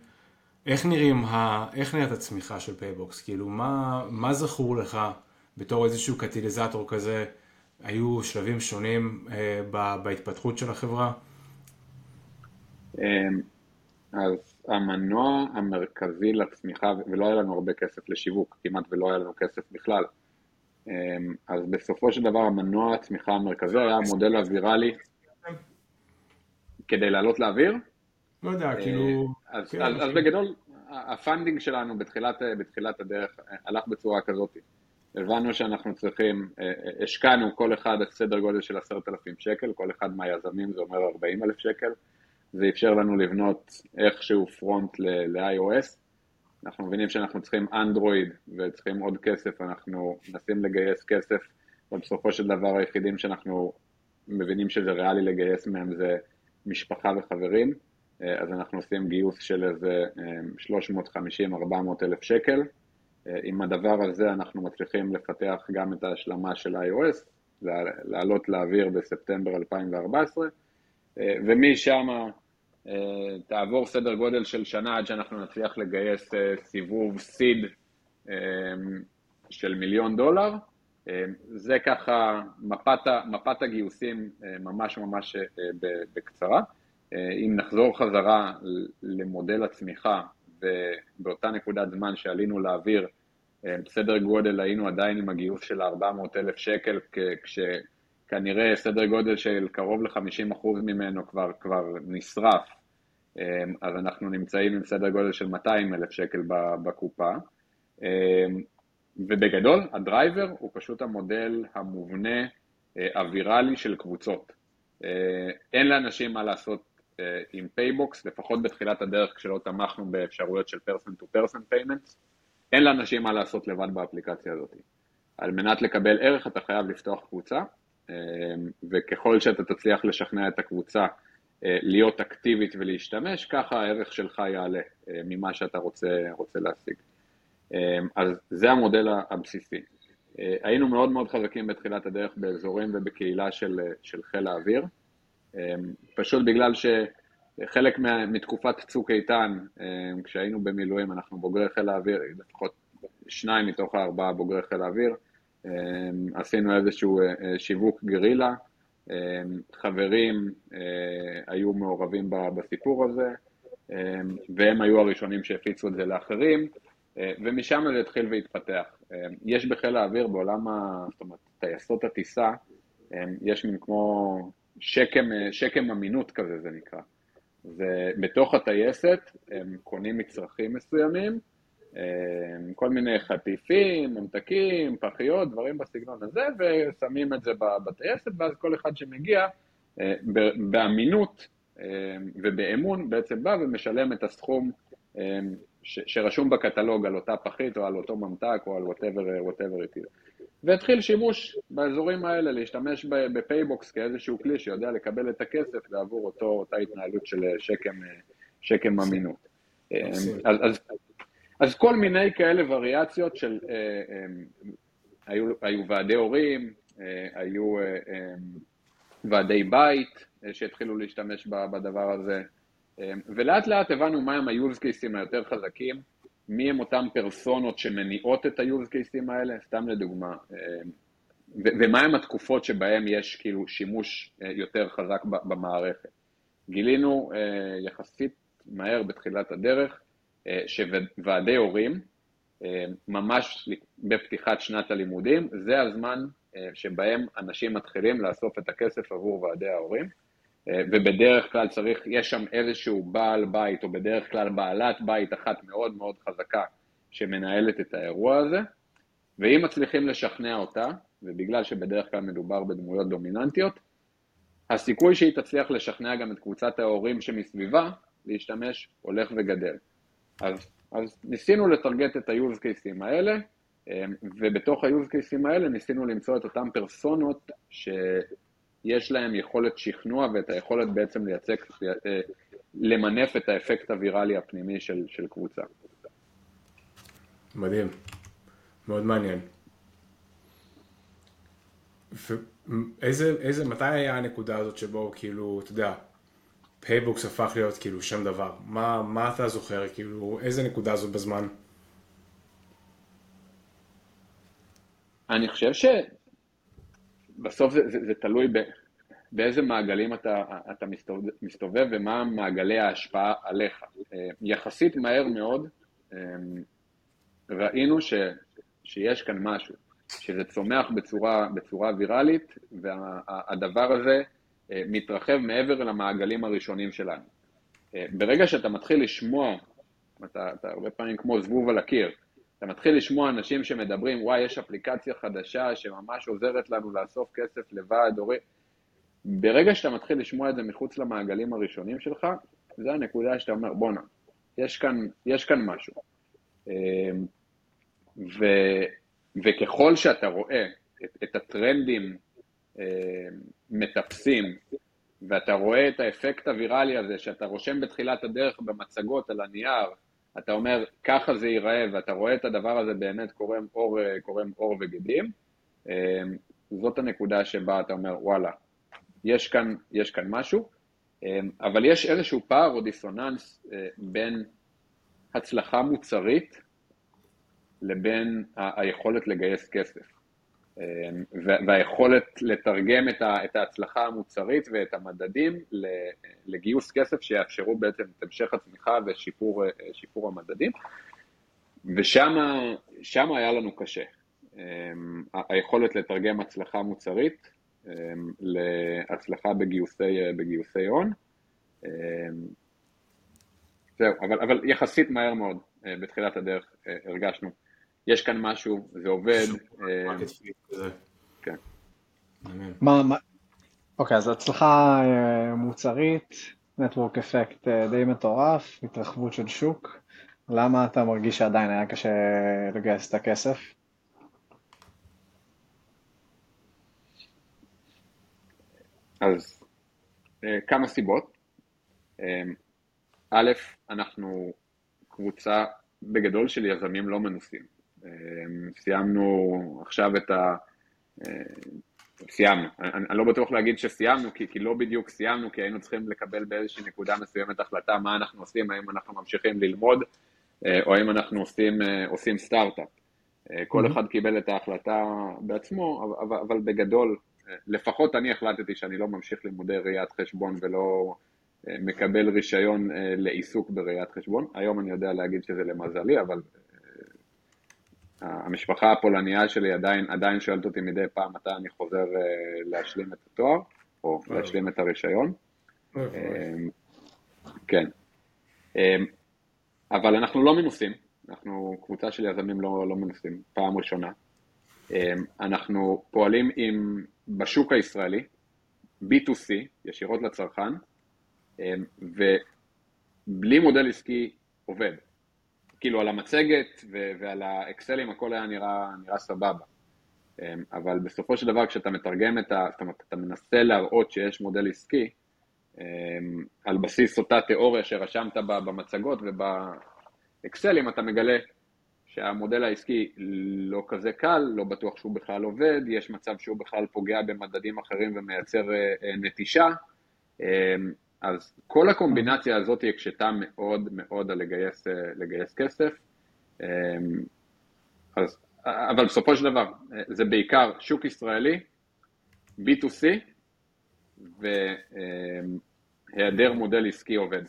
[SPEAKER 1] איך נראים, ה... איך נראית הצמיחה של פייבוקס? כאילו, מה, מה זכור לך בתור איזשהו קטליזטור כזה? היו שלבים שונים אה, בהתפתחות של החברה?
[SPEAKER 2] אמ, אז המנוע המרכזי לצמיחה, ולא היה לנו הרבה כסף לשיווק, כמעט ולא היה לנו כסף בכלל. אמ, אז בסופו של דבר המנוע הצמיחה המרכזי היה המודל הוויראלי כדי לעלות לאוויר.
[SPEAKER 1] לא יודע, כאילו...
[SPEAKER 2] אז, כן, אז, אז בגדול, ה funding שלנו בתחילת, בתחילת הדרך הלך בצורה כזאת. הבנו שאנחנו צריכים, השקענו כל אחד את סדר גודל של עשרת אלפים שקל, כל אחד מהיזמים זה אומר ארבעים אלף שקל. זה אפשר לנו לבנות איכשהו פרונט ל-iOS. אנחנו מבינים שאנחנו צריכים אנדרואיד וצריכים עוד כסף, אנחנו מנסים לגייס כסף, ובסופו של דבר היחידים שאנחנו מבינים שזה ריאלי לגייס מהם זה משפחה וחברים, אז אנחנו עושים גיוס של איזה 350-400 אלף שקל. עם הדבר הזה אנחנו מצליחים לפתח גם את ההשלמה של iOS, לעלות לאוויר בספטמבר 2014, ומשם תעבור סדר גודל של שנה עד שאנחנו נצליח לגייס סיבוב סיד של מיליון דולר. זה ככה מפת, מפת הגיוסים ממש ממש בקצרה. אם נחזור חזרה למודל הצמיחה ובאותה נקודת זמן שעלינו לאוויר, בסדר גודל היינו עדיין עם הגיוס של 400 אלף שקל, כשכנראה סדר גודל של קרוב ל-50% ממנו כבר, כבר נשרף, אז אנחנו נמצאים עם סדר גודל של 200 אלף שקל בקופה. ובגדול, ה driver הוא פשוט המודל המובנה הוויראלי של קבוצות. אין לאנשים מה לעשות עם פייבוקס, לפחות בתחילת הדרך כשלא תמכנו באפשרויות של person to person payments, אין לאנשים מה לעשות לבד באפליקציה הזאת. על מנת לקבל ערך אתה חייב לפתוח קבוצה, וככל שאתה תצליח לשכנע את הקבוצה להיות אקטיבית ולהשתמש, ככה הערך שלך יעלה ממה שאתה רוצה, רוצה להשיג. אז זה המודל הבסיסי. היינו מאוד מאוד חזקים בתחילת הדרך באזורים ובקהילה של, של חיל האוויר, פשוט בגלל שחלק מתקופת צוק איתן, כשהיינו במילואים, אנחנו בוגרי חיל האוויר, לפחות שניים מתוך הארבעה בוגרי חיל האוויר, עשינו איזשהו שיווק גרילה, חברים היו מעורבים בסיפור הזה, והם היו הראשונים שהפיצו את זה לאחרים, ומשם זה התחיל והתפתח. יש בחיל האוויר, בעולם, ה... זאת אומרת, טייסות הטיסה, יש מין כמו שקם, שקם אמינות כזה זה נקרא. ובתוך הטייסת הם קונים מצרכים מסוימים, כל מיני חטיפים, ממתקים, פחיות, דברים בסגנון הזה, ושמים את זה בטייסת, ואז כל אחד שמגיע באמינות ובאמון בעצם בא ומשלם את הסכום שרשום בקטלוג על אותה פחית או על אותו ממתק או על whatever, whatever it is. והתחיל שימוש באזורים האלה להשתמש בפייבוקס כאיזשהו כלי שיודע לקבל את הכסף לעבור אותו, אותה התנהלות של שקם, שקם אמינות. אז, אז, אז כל מיני כאלה וריאציות של, היו, היו ועדי הורים, היו ועדי בית שהתחילו להשתמש בדבר הזה, ולאט לאט הבנו מהם ה-use cases היותר חזקים, מי הם אותם פרסונות שמניעות את ה-use cases האלה, סתם לדוגמה, ומהם התקופות שבהם יש כאילו שימוש יותר חזק במערכת. גילינו יחסית מהר בתחילת הדרך שוועדי הורים, ממש בפתיחת שנת הלימודים, זה הזמן שבהם אנשים מתחילים לאסוף את הכסף עבור ועדי ההורים. ובדרך כלל צריך, יש שם איזשהו בעל בית, או בדרך כלל בעלת בית אחת מאוד מאוד חזקה שמנהלת את האירוע הזה, ואם מצליחים לשכנע אותה, ובגלל שבדרך כלל מדובר בדמויות דומיננטיות, הסיכוי שהיא תצליח לשכנע גם את קבוצת ההורים שמסביבה להשתמש הולך וגדל. אז, אז ניסינו לטרגט את ה-use cases האלה, ובתוך ה-use cases האלה ניסינו למצוא את אותן פרסונות שיש להם יכולת שכנוע ואת היכולת בעצם לייצג, למנף את האפקט הוויראלי הפנימי של, של קבוצה.
[SPEAKER 1] מדהים, מאוד מעניין. ואיזה, איזה, מתי היה הנקודה הזאת שבו כאילו, אתה יודע, פייבוקס הפך להיות כאילו שם דבר? מה, מה אתה זוכר, כאילו, איזה נקודה זאת בזמן?
[SPEAKER 2] אני חושב שבסוף זה, זה, זה תלוי ב, באיזה מעגלים אתה, אתה מסתובב, מסתובב ומה מעגלי ההשפעה עליך. אה, יחסית מהר מאוד אה, ראינו ש, שיש כאן משהו. שזה צומח בצורה, בצורה ויראלית, והדבר הזה מתרחב מעבר למעגלים הראשונים שלנו. אה, ברגע שאתה מתחיל לשמוע, אתה, אתה הרבה פעמים כמו זבוב על הקיר, אתה מתחיל לשמוע אנשים שמדברים, וואי, יש אפליקציה חדשה שממש עוזרת לנו לאסוף כסף לבד, או... ברגע שאתה מתחיל לשמוע את זה מחוץ למעגלים הראשונים שלך, זה הנקודה שאתה אומר, בואנה, יש יש כאן משהו. אה, ו, וככל שאתה רואה את, את הטרנדים אה, מטפסים, ואתה רואה את האפקט הוויראלי הזה, שאתה רושם בתחילת הדרך במצגות על הנייר, אתה אומר, ככה זה ייראה, ואתה רואה את הדבר הזה באמת קורם עור, קורם עור וגידים, אה, זאת הנקודה שבה אתה אומר, וואלה, יש כאן, יש כאן משהו, אה, אבל יש איזשהו פער או דיסוננס אה, בין הצלחה מוצרית לבין היכולת לגייס כסף. אמ, והיכולת לתרגם את ההצלחה המוצרית ואת המדדים לגיוס כסף שיאפשרו בעצם את המשך הצמיחה ושיפור המדדים. ושם היה לנו קשה. אמ, היכולת לתרגם הצלחה מוצרית אמ, להצלחה בגיוסי, בגיוסי הון. זהו, אבל, אבל יחסית מהר מאוד אה, בתחילת הדרך אה, הרגשנו יש כאן משהו, זה עובד. אה, כן.
[SPEAKER 3] אוקיי, אז הצלחה אה, מוצרית, נטוורק אפקט אה, די מטורף, התרחבות של שוק. למה אתה מרגיש שעדיין היה קשה לגייס את הכסף?
[SPEAKER 2] אז כמה סיבות. א', אנחנו קבוצה בגדול של יזמים לא מנוסים. אמ, סיימנו עכשיו את ה... אה, סיימנו. אני, אני לא בטוח להגיד שסיימנו, כי, כי לא בדיוק סיימנו, כי היינו צריכים לקבל באיזושהי נקודה מסוימת החלטה מה אנחנו עושים, האם אנחנו ממשיכים ללמוד, אה, או האם אנחנו עושים, אה, עושים סטארט-אפ. כל אחד קיבל את ההחלטה בעצמו, אבל, אבל בגדול, לפחות אני החלטתי שאני לא ממשיך לימודי ראיית חשבון ולא מקבל רישיון לעיסוק בראיית חשבון. היום אני יודע להגיד שזה למזלי, אבל המשפחה הפולניה שלי עדיין, עדיין שואלת אותי מדי פעם מתי אני חוזר אה, להשלים את התואר, או להשלים את הרישיון. אמ, כן. אמ, אבל אנחנו לא מנוסים, אנחנו קבוצה של יזמים לא, לא מנוסים, פעם ראשונה. אמ, אנחנו פועלים עם, בשוק הישראלי, B2C, ישירות לצרכן, ובלי מודל עסקי עובד. כאילו על המצגת ועל האקסלים הכל היה נראה, נראה סבבה. אמ, אבל בסופו של דבר כשאתה מתרגם את ה... זאת אומרת, אתה מנסה להראות שיש מודל עסקי, אמ, על בסיס אותה תיאוריה שרשמת במצגות ובאקסלים, אתה מגלה שהמודל העסקי לא כזה קל, לא בטוח שהוא בכלל עובד, יש מצב שהוא בכלל פוגע במדדים אחרים ומייצר אה, נטישה. אמ, אז כל הקומבינציה הזאת הקשתה מאוד מאוד על לגייס, אה, לגייס כסף. אמ, אז, אבל בסופו של דבר, אה, זה בעיקר שוק ישראלי, B2C, והיעדר מודל עסקי עובד.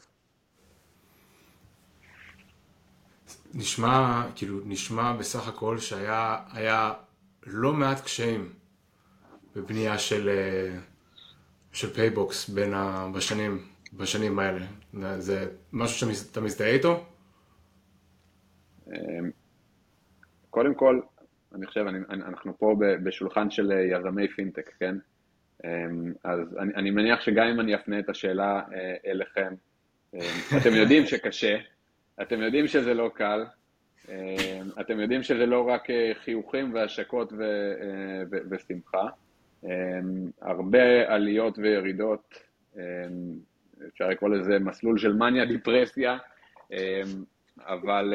[SPEAKER 1] נשמע, כאילו, נשמע בסך הכל שהיה לא מעט קשיים בבנייה של, אה, של פייבוקס בין ה... בשנים, בשנים האלה? זה משהו שאתה מזדהה איתו?
[SPEAKER 2] אמ, קודם כל, אני חושב, אני, אנחנו פה בשולחן של יזמי פינטק, כן? אמ, אז אני, אני מניח שגם אם אני אפנה את השאלה אה, אליכם, אמ, אתם יודעים שקשה, אתם יודעים שזה לא קל, אתם יודעים שזה לא רק אה, חיוכים והשקות ו, אה, ו, ושמחה, הרבה עליות וירידות, אפשר לקרוא לזה מסלול של מניה דיפרסיה, אבל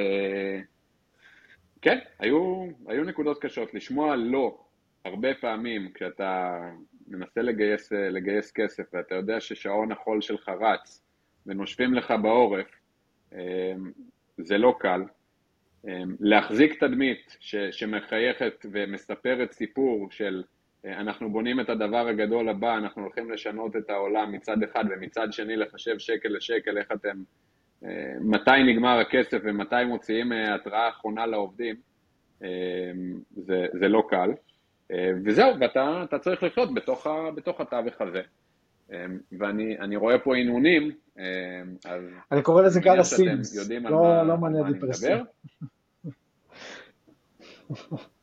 [SPEAKER 2] כן, היו, היו נקודות קשות. לשמוע לא הרבה פעמים כשאתה מנסה לגייס, לגייס כסף ואתה יודע ששעון החול שלך רץ ונושפים לך בעורף, אמ, זה לא קל. אמ, להחזיק תדמית ש, שמחייכת ומספרת סיפור של אה, אנחנו בונים את הדבר הגדול הבא, אנחנו הולכים לשנות את העולם מצד אחד ומצד שני לחשב שקל לשקל איך אתם מתי נגמר הכסף ומתי מוציאים אה, התראה אחרונה לעובדים, אה, זה, זה לא קל. אה, וזהו, ואתה צריך לחיות בתוך, בתוך התווך הזה. ואני רואה פה עינונים, אז...
[SPEAKER 3] אני קורא לזה גל הסימס, לא, לא מעניין דיפרסיה.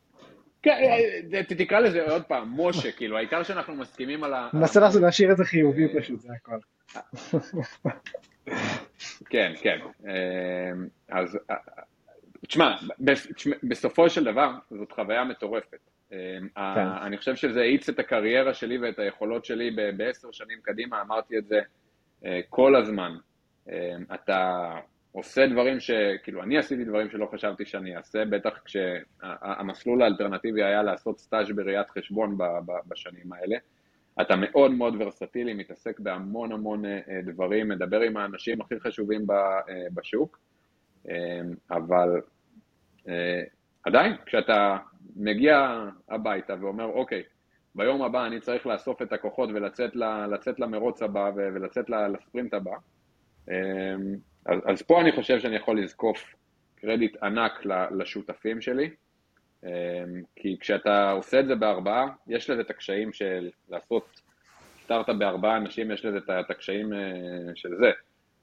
[SPEAKER 2] כן, תקרא לזה עוד פעם, משה, כאילו, העיקר שאנחנו מסכימים על ה...
[SPEAKER 3] ננסה להשאיר את זה חיובי פשוט, זה הכל.
[SPEAKER 2] כן, כן. אמ, אז תשמע, בסופו של דבר זאת חוויה מטורפת. כן. אני חושב שזה האיץ את הקריירה שלי ואת היכולות שלי בעשר שנים קדימה, אמרתי את זה אה, כל הזמן. אתה עושה דברים ש... כאילו, אני עשיתי דברים שלא חשבתי שאני אעשה, בטח כשהמסלול האלטרנטיבי היה לעשות סטאז' בראיית חשבון בשנים האלה. אתה מאוד מאוד ורסטילי, מתעסק בהמון המון אה, דברים, מדבר עם האנשים הכי חשובים אה, בשוק, אה, אבל עדיין, כשאתה מגיע הביתה ואומר, אוקיי, ביום הבא אני צריך לאסוף את הכוחות ולצאת למרוץ הבא ולצאת לספרינט הבא, אז, אז פה אני חושב שאני יכול לזקוף קרדיט ענק לשותפים שלי, אמ, כי כשאתה עושה את זה בארבעה, יש לזה את הקשיים של לעשות סטארט-אפ בארבעה אנשים, יש לזה את הקשיים אה, של זה,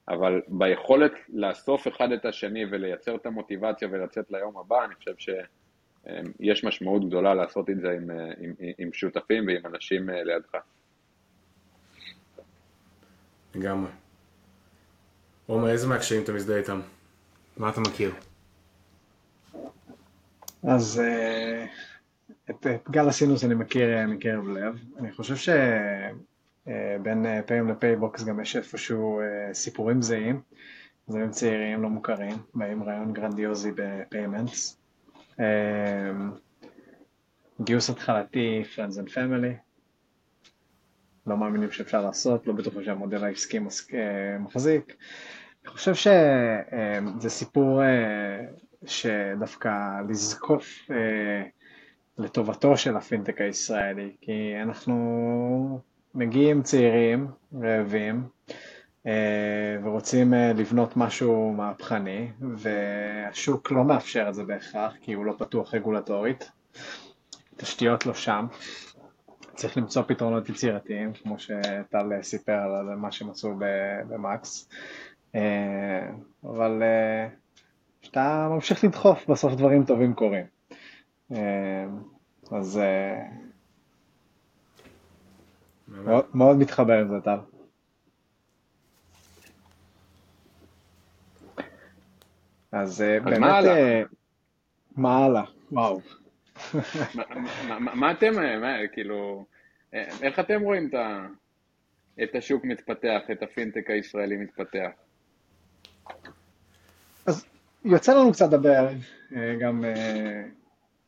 [SPEAKER 2] אבל ביכולת לאסוף אחד את השני ולייצר את המוטיבציה ולצאת ליום הבא, אני חושב שיש משמעות גדולה לעשות את זה עם, אה, עם, עם שותפים ועם אנשים אה, לידך.
[SPEAKER 1] לגמרי. עומר, איזה מהקשיים אתה מזדהה איתם? מה אתה מכיר?
[SPEAKER 3] אז אה, את, גל הסינוס אני מכיר אה, מקרב לב. אני חושב שבין אה, פיים ל Paybox גם יש איפשהו סיפורים זהים. יזמים צעירים, לא מוכרים, באים רעיון גרנדיוזי ב payments. גיוס התחלתי, Friends and Family. לא מאמינים שאפשר לעשות, לא בטוחים שהמודל העסקי מחזיק. אני חושב שזה סיפור שדווקא לזקוף אה, לטובתו של הפינטק הישראלי, כי אנחנו מגיעים צעירים, רעבים, אה, ורוצים אה, לבנות משהו מהפכני, והשוק לא מאפשר את זה בהכרח, כי הוא לא פתוח רגולטורית, תשתיות לא שם. צריך למצוא פתרונות יצירתיים, כמו שטל סיפר על מה שהם עשו במקס. אה, אבל אה, שאתה ממשיך לדחוף, בסוף דברים טובים קורים. אה, אז מאוד, מאוד מתחבר עם זה, טל. אז באמת, מה הלאה? מה הלאה? וואו.
[SPEAKER 2] מה אתם, כאילו, איך אתם רואים את השוק מתפתח, את הפינטק הישראלי מתפתח?
[SPEAKER 3] אז יוצא לנו קצת לדבר, אה, גם אה,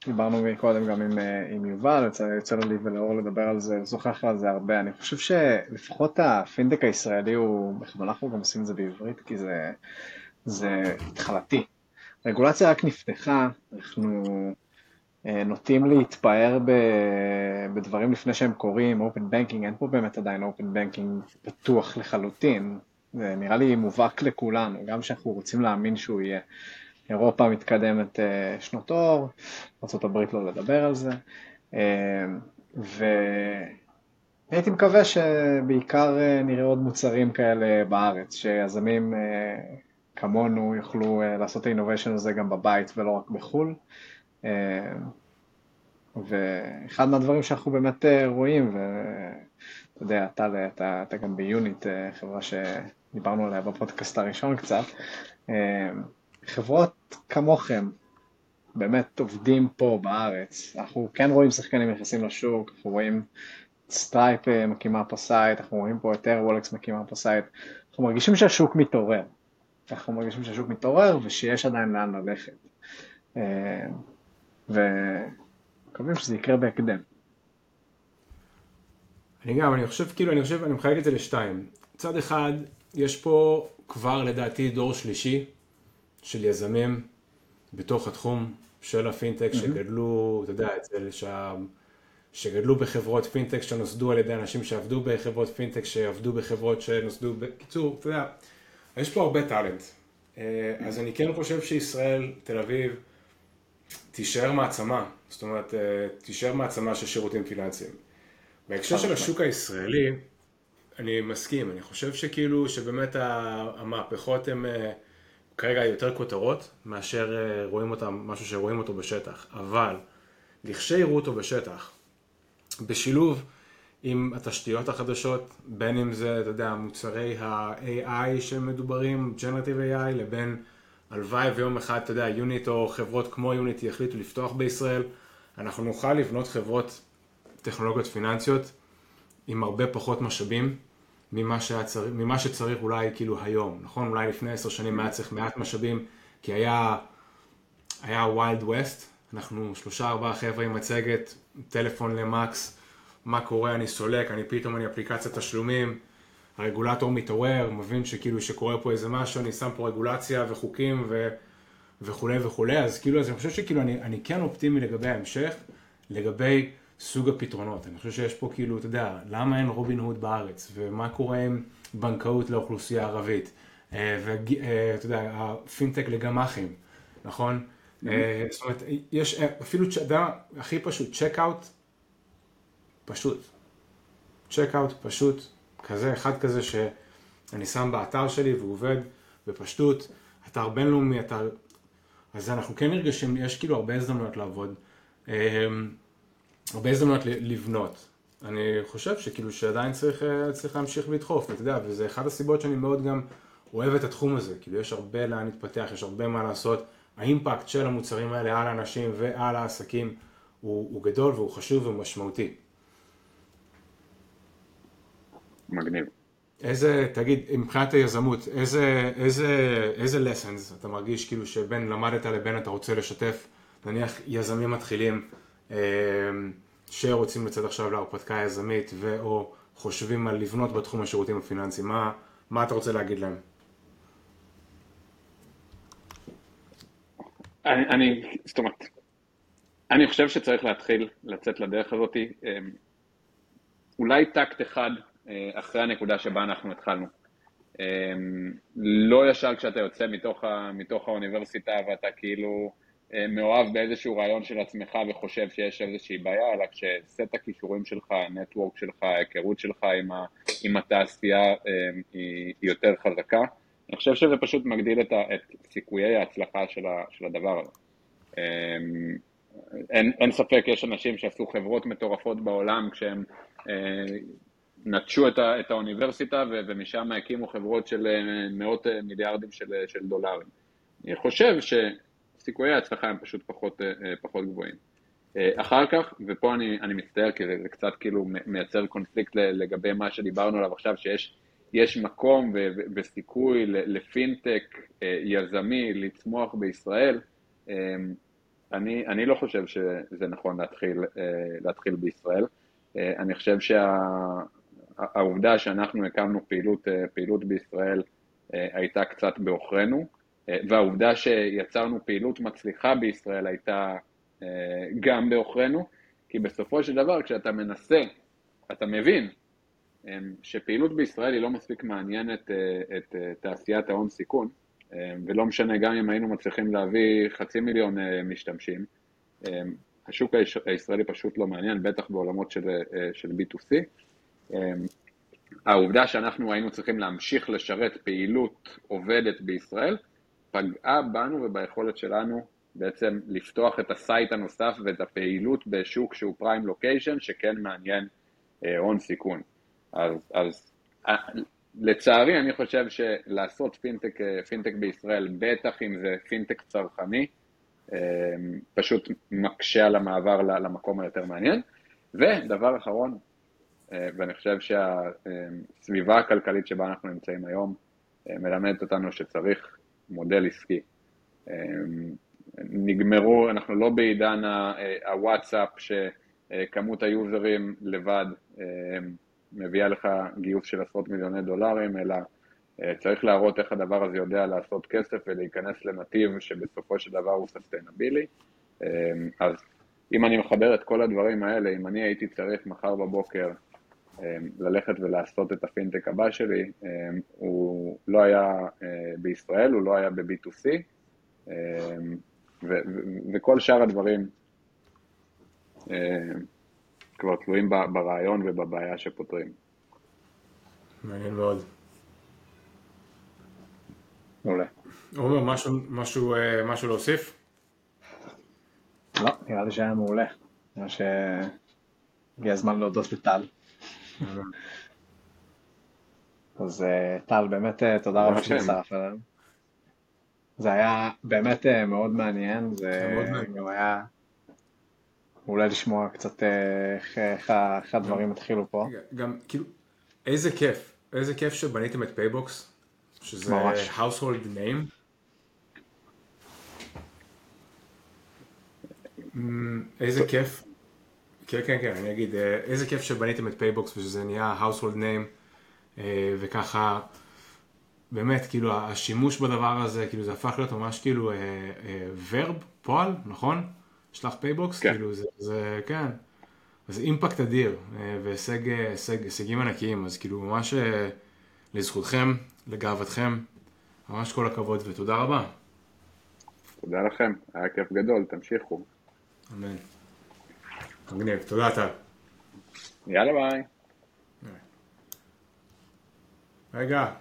[SPEAKER 3] דיברנו קודם גם עם, אה, עם יובל, יוצא, יוצא לי ולאור לדבר על זה, לשוחח על זה הרבה. אני חושב שלפחות הפינטק הישראלי הוא, בכוונה אנחנו גם עושים את זה בעברית, כי זה, זה התחלתי. הרגולציה רק נפתחה, אנחנו נוטים להתפאר בדברים לפני שהם קורים, open banking, אין פה באמת עדיין open banking פתוח לחלוטין, זה נראה לי מובהק לכולנו, גם שאנחנו רוצים להאמין שהוא יהיה. אירופה מתקדמת אה, שנות אור, ארה"ב לא לדבר על זה, אה, הייתי מקווה שבעיקר אה, נראה עוד מוצרים כאלה בארץ, שיזמים אה, כמונו יוכלו אה, לעשות את האינוביישן הזה גם בבית ולא רק בחו"ל. ואחד מהדברים שאנחנו באמת רואים, ואתה יודע, אתה, אתה, אתה גם ביוניט, חברה שדיברנו עליה בפודקאסט הראשון קצת, חברות כמוכם, באמת עובדים פה בארץ. אנחנו כן רואים שחקנים נכנסים לשוק, אנחנו רואים Stripe אה, מקימה פה site, אנחנו רואים פה את Airwallex מקימה פה site, אנחנו מרגישים שהשוק מתעורר, אנחנו מרגישים שהשוק מתעורר ושיש עדיין לאן ללכת, אה, ומקווים שזה יקרה בהקדם.
[SPEAKER 1] אני גם, אני חושב, כאילו, אני חושב, אני מחלק את זה לשתיים. צד אחד, יש פה כבר לדעתי דור שלישי של יזמים בתוך התחום של הפינטק mm-hmm. שגדלו, אתה יודע, אצל שם... שגדלו בחברות פינטק שנוסדו על ידי אנשים שעבדו בחברות פינטק, שעבדו בחברות שנוסדו, בקיצור, אתה יודע, יש פה הרבה talent. אה, אז אני כן חושב שישראל, תל אביב, תישאר מעצמה, זאת אומרת, אה, תישאר מעצמה של שירותים פיננסיים. בהקשר של השוק הישראלי, אני מסכים, אני חושב שכאילו, שבאמת המהפכות הן אה, כרגע יותר כותרות, מאשר רואים אותם, משהו שרואים אותו בשטח, אבל לכשיראו אותו בשטח, בשילוב עם התשתיות החדשות, בין אם זה, אתה יודע, מוצרי ה-AI שמדוברים, Generative AI, לבין הלוואי ויום אחד, אתה יודע, יוניט או חברות כמו יוניט יחליטו לפתוח בישראל, אנחנו נוכל לבנות חברות טכנולוגיות פיננסיות עם הרבה פחות משאבים ממה, צריך, ממה שצריך אולי כאילו היום, נכון? אולי לפני עשר שנים היה צריך מעט משאבים כי היה, היה Wild West, אנחנו שלושה ארבעה חבר'ה עם מצגת, טלפון למקס, מה קורה, אני סולק, אני פתאום אני אפליקציית תשלומים, הרגולטור מתעורר, מבין שכאילו שקורה פה איזה משהו, אני שם פה רגולציה וחוקים ו... וכולי וכולי, אז כאילו, אז אני חושב שכאילו אני, אני כן אופטימי לגבי ההמשך, לגבי סוג הפתרונות. אני חושב שיש פה כאילו, אתה יודע, למה אין רובין הוד בארץ, ומה קורה עם בנקאות לאוכלוסייה ערבית, אה, ואתה אה, יודע, הפינטק לגמ"חים, נכון? אה, זאת אומרת, יש אפילו, אתה יודע, הכי פשוט, checkout, פשוט. checkout פשוט, כזה, אחד כזה שאני שם באתר שלי והוא עובד בפשטות, אתר בינלאומי, אתר... אז אנחנו כן נרגשים, יש כאילו הרבה הזדמנויות לעבוד, אה, הרבה הזדמנויות לבנות. אני חושב שכאילו שעדיין צריך, צריך להמשיך ולדחוף, אתה יודע, וזה אחת הסיבות שאני מאוד גם אוהב את התחום הזה, כאילו יש הרבה לאן להתפתח, יש הרבה מה לעשות. האימפקט של המוצרים האלה על האנשים ועל העסקים הוא, הוא גדול והוא חשוב ומשמעותי.
[SPEAKER 2] מגניב.
[SPEAKER 1] איזה, תגיד, מבחינת היזמות, איזה, איזה, איזה lessons אתה מרגיש כאילו שבין למדת לבין אתה רוצה לשתף, נניח יזמים מתחילים אה, שרוצים לצאת עכשיו להרפתקה יזמית ו/או חושבים על לבנות בתחום השירותים הפיננסיים, מה, מה אתה רוצה להגיד להם?
[SPEAKER 2] אני, אני, זאת אומרת, אני חושב שצריך להתחיל לצאת לדרך הזאת, אמ, אולי טקט אחד אה, אחרי הנקודה שבה אנחנו התחלנו. אמ, לא ישר כשאתה יוצא מתוך, ה, מתוך האוניברסיטה ואתה כאילו אה, מאוהב באיזשהו רעיון של עצמך וחושב שיש איזושהי בעיה, אלא כשסט הכישורים שלך, הנטוורק שלך, ההיכרות שלך עם, ה, עם התעשייה אמ, היא יותר חזקה. אני חושב שזה פשוט מגדיל את, ה, את סיכויי ההצלחה של, ה, של הדבר הזה. אמ, אין, אין ספק, יש אנשים שעשו חברות מטורפות בעולם כשהם אה, נטשו את, את האוניברסיטה ו, ומשם הקימו חברות של אה, מאות אה, מיליארדים של, של דולרים. אני חושב שסיכויי ההצלחה הם פשוט פחות, פחות גבוהים. אחר כך, ופה אני, אני מצטער כי זה, זה קצת כאילו מייצר קונפליקט לגבי מה שדיברנו עליו עכשיו, שיש יש מקום וסיכוי לפינטק אה, יזמי לצמוח בישראל, אמ, אני, אני לא חושב שזה נכון להתחיל, אה, להתחיל בישראל. אה, אני חושב שהעובדה שה, שאנחנו הקמנו פעילות, פעילות בישראל הייתה קצת בעוכרינו, והעובדה שיצרנו פעילות מצליחה בישראל הייתה גם בעוכרינו, כי בסופו של דבר כשאתה מנסה, אתה מבין שפעילות בישראל היא לא מספיק מעניינת אה, את אה, תעשיית ההון סיכון, ולא משנה גם אם היינו מצליחים להביא חצי מיליון אה, משתמשים, השוק הישראלי פשוט לא מעניין, בטח בעולמות של, של B2C, העובדה שאנחנו היינו צריכים להמשיך לשרת פעילות עובדת בישראל, פגעה בנו וביכולת שלנו בעצם לפתוח את ה site הנוסף ואת הפעילות בשוק שהוא prime location, שכן מעניין הון סיכון. אז, אז לצערי אני חושב שלעשות פינטק, פינטק בישראל, בטח אם זה פינטק צרכני, פשוט מקשה על המעבר למקום היותר מעניין. ודבר אחרון, ואני חושב שהסביבה הכלכלית שבה אנחנו נמצאים היום מלמדת אותנו שצריך מודל עסקי. נגמרו, אנחנו לא בעידן הוואטסאפ שכמות היוזרים לבד מביאה לך גיוס של עשרות מיליוני דולרים, אלא צריך להראות איך הדבר הזה יודע לעשות כסף ולהיכנס לנתיב שבסופו של דבר הוא sustainable. אז אם אני מחבר את כל הדברים האלה, אם אני הייתי צריך מחר בבוקר ללכת ולעשות את הפינטק הבא שלי, הוא לא היה בישראל, הוא לא היה ב-B2C, וכל שאר הדברים כבר תלויים ברעיון ובבעיה שפותרים.
[SPEAKER 1] מעניין מאוד.
[SPEAKER 3] מעולה.
[SPEAKER 1] עומר, משהו, משהו, משהו להוסיף?
[SPEAKER 3] לא, נראה לי שהיה מעולה. נראה שהגיע הזמן להודות לטל. אז טל, באמת תודה רבה שהצטרפת אלינו. זה היה באמת מאוד מעניין, זה גם היה אולי לשמוע קצת איך הדברים התחילו פה.
[SPEAKER 1] גם כאילו, איזה כיף, איזה כיף שבניתם את Paybox, שזה household name. איזה כיף, כן כן כן, אני אגיד, איזה כיף שבניתם את Paybox ושזה נהיה household name וככה, באמת, כאילו השימוש בדבר הזה, כאילו זה הפך להיות ממש כאילו verb, פועל, נכון? שלח Paybox,
[SPEAKER 2] כן.
[SPEAKER 1] כאילו זה, זה, כן, זה אימפקט אדיר והישג, הישג, הישגים ענקיים, אז כאילו ממש לזכותכם, לגאוותכם, ממש כל הכבוד ותודה רבה.
[SPEAKER 2] תודה לכם, היה כיף גדול, תמשיכו.
[SPEAKER 1] אמן. מגניב, תודה טל.
[SPEAKER 2] יאללה ביי.
[SPEAKER 1] רגע.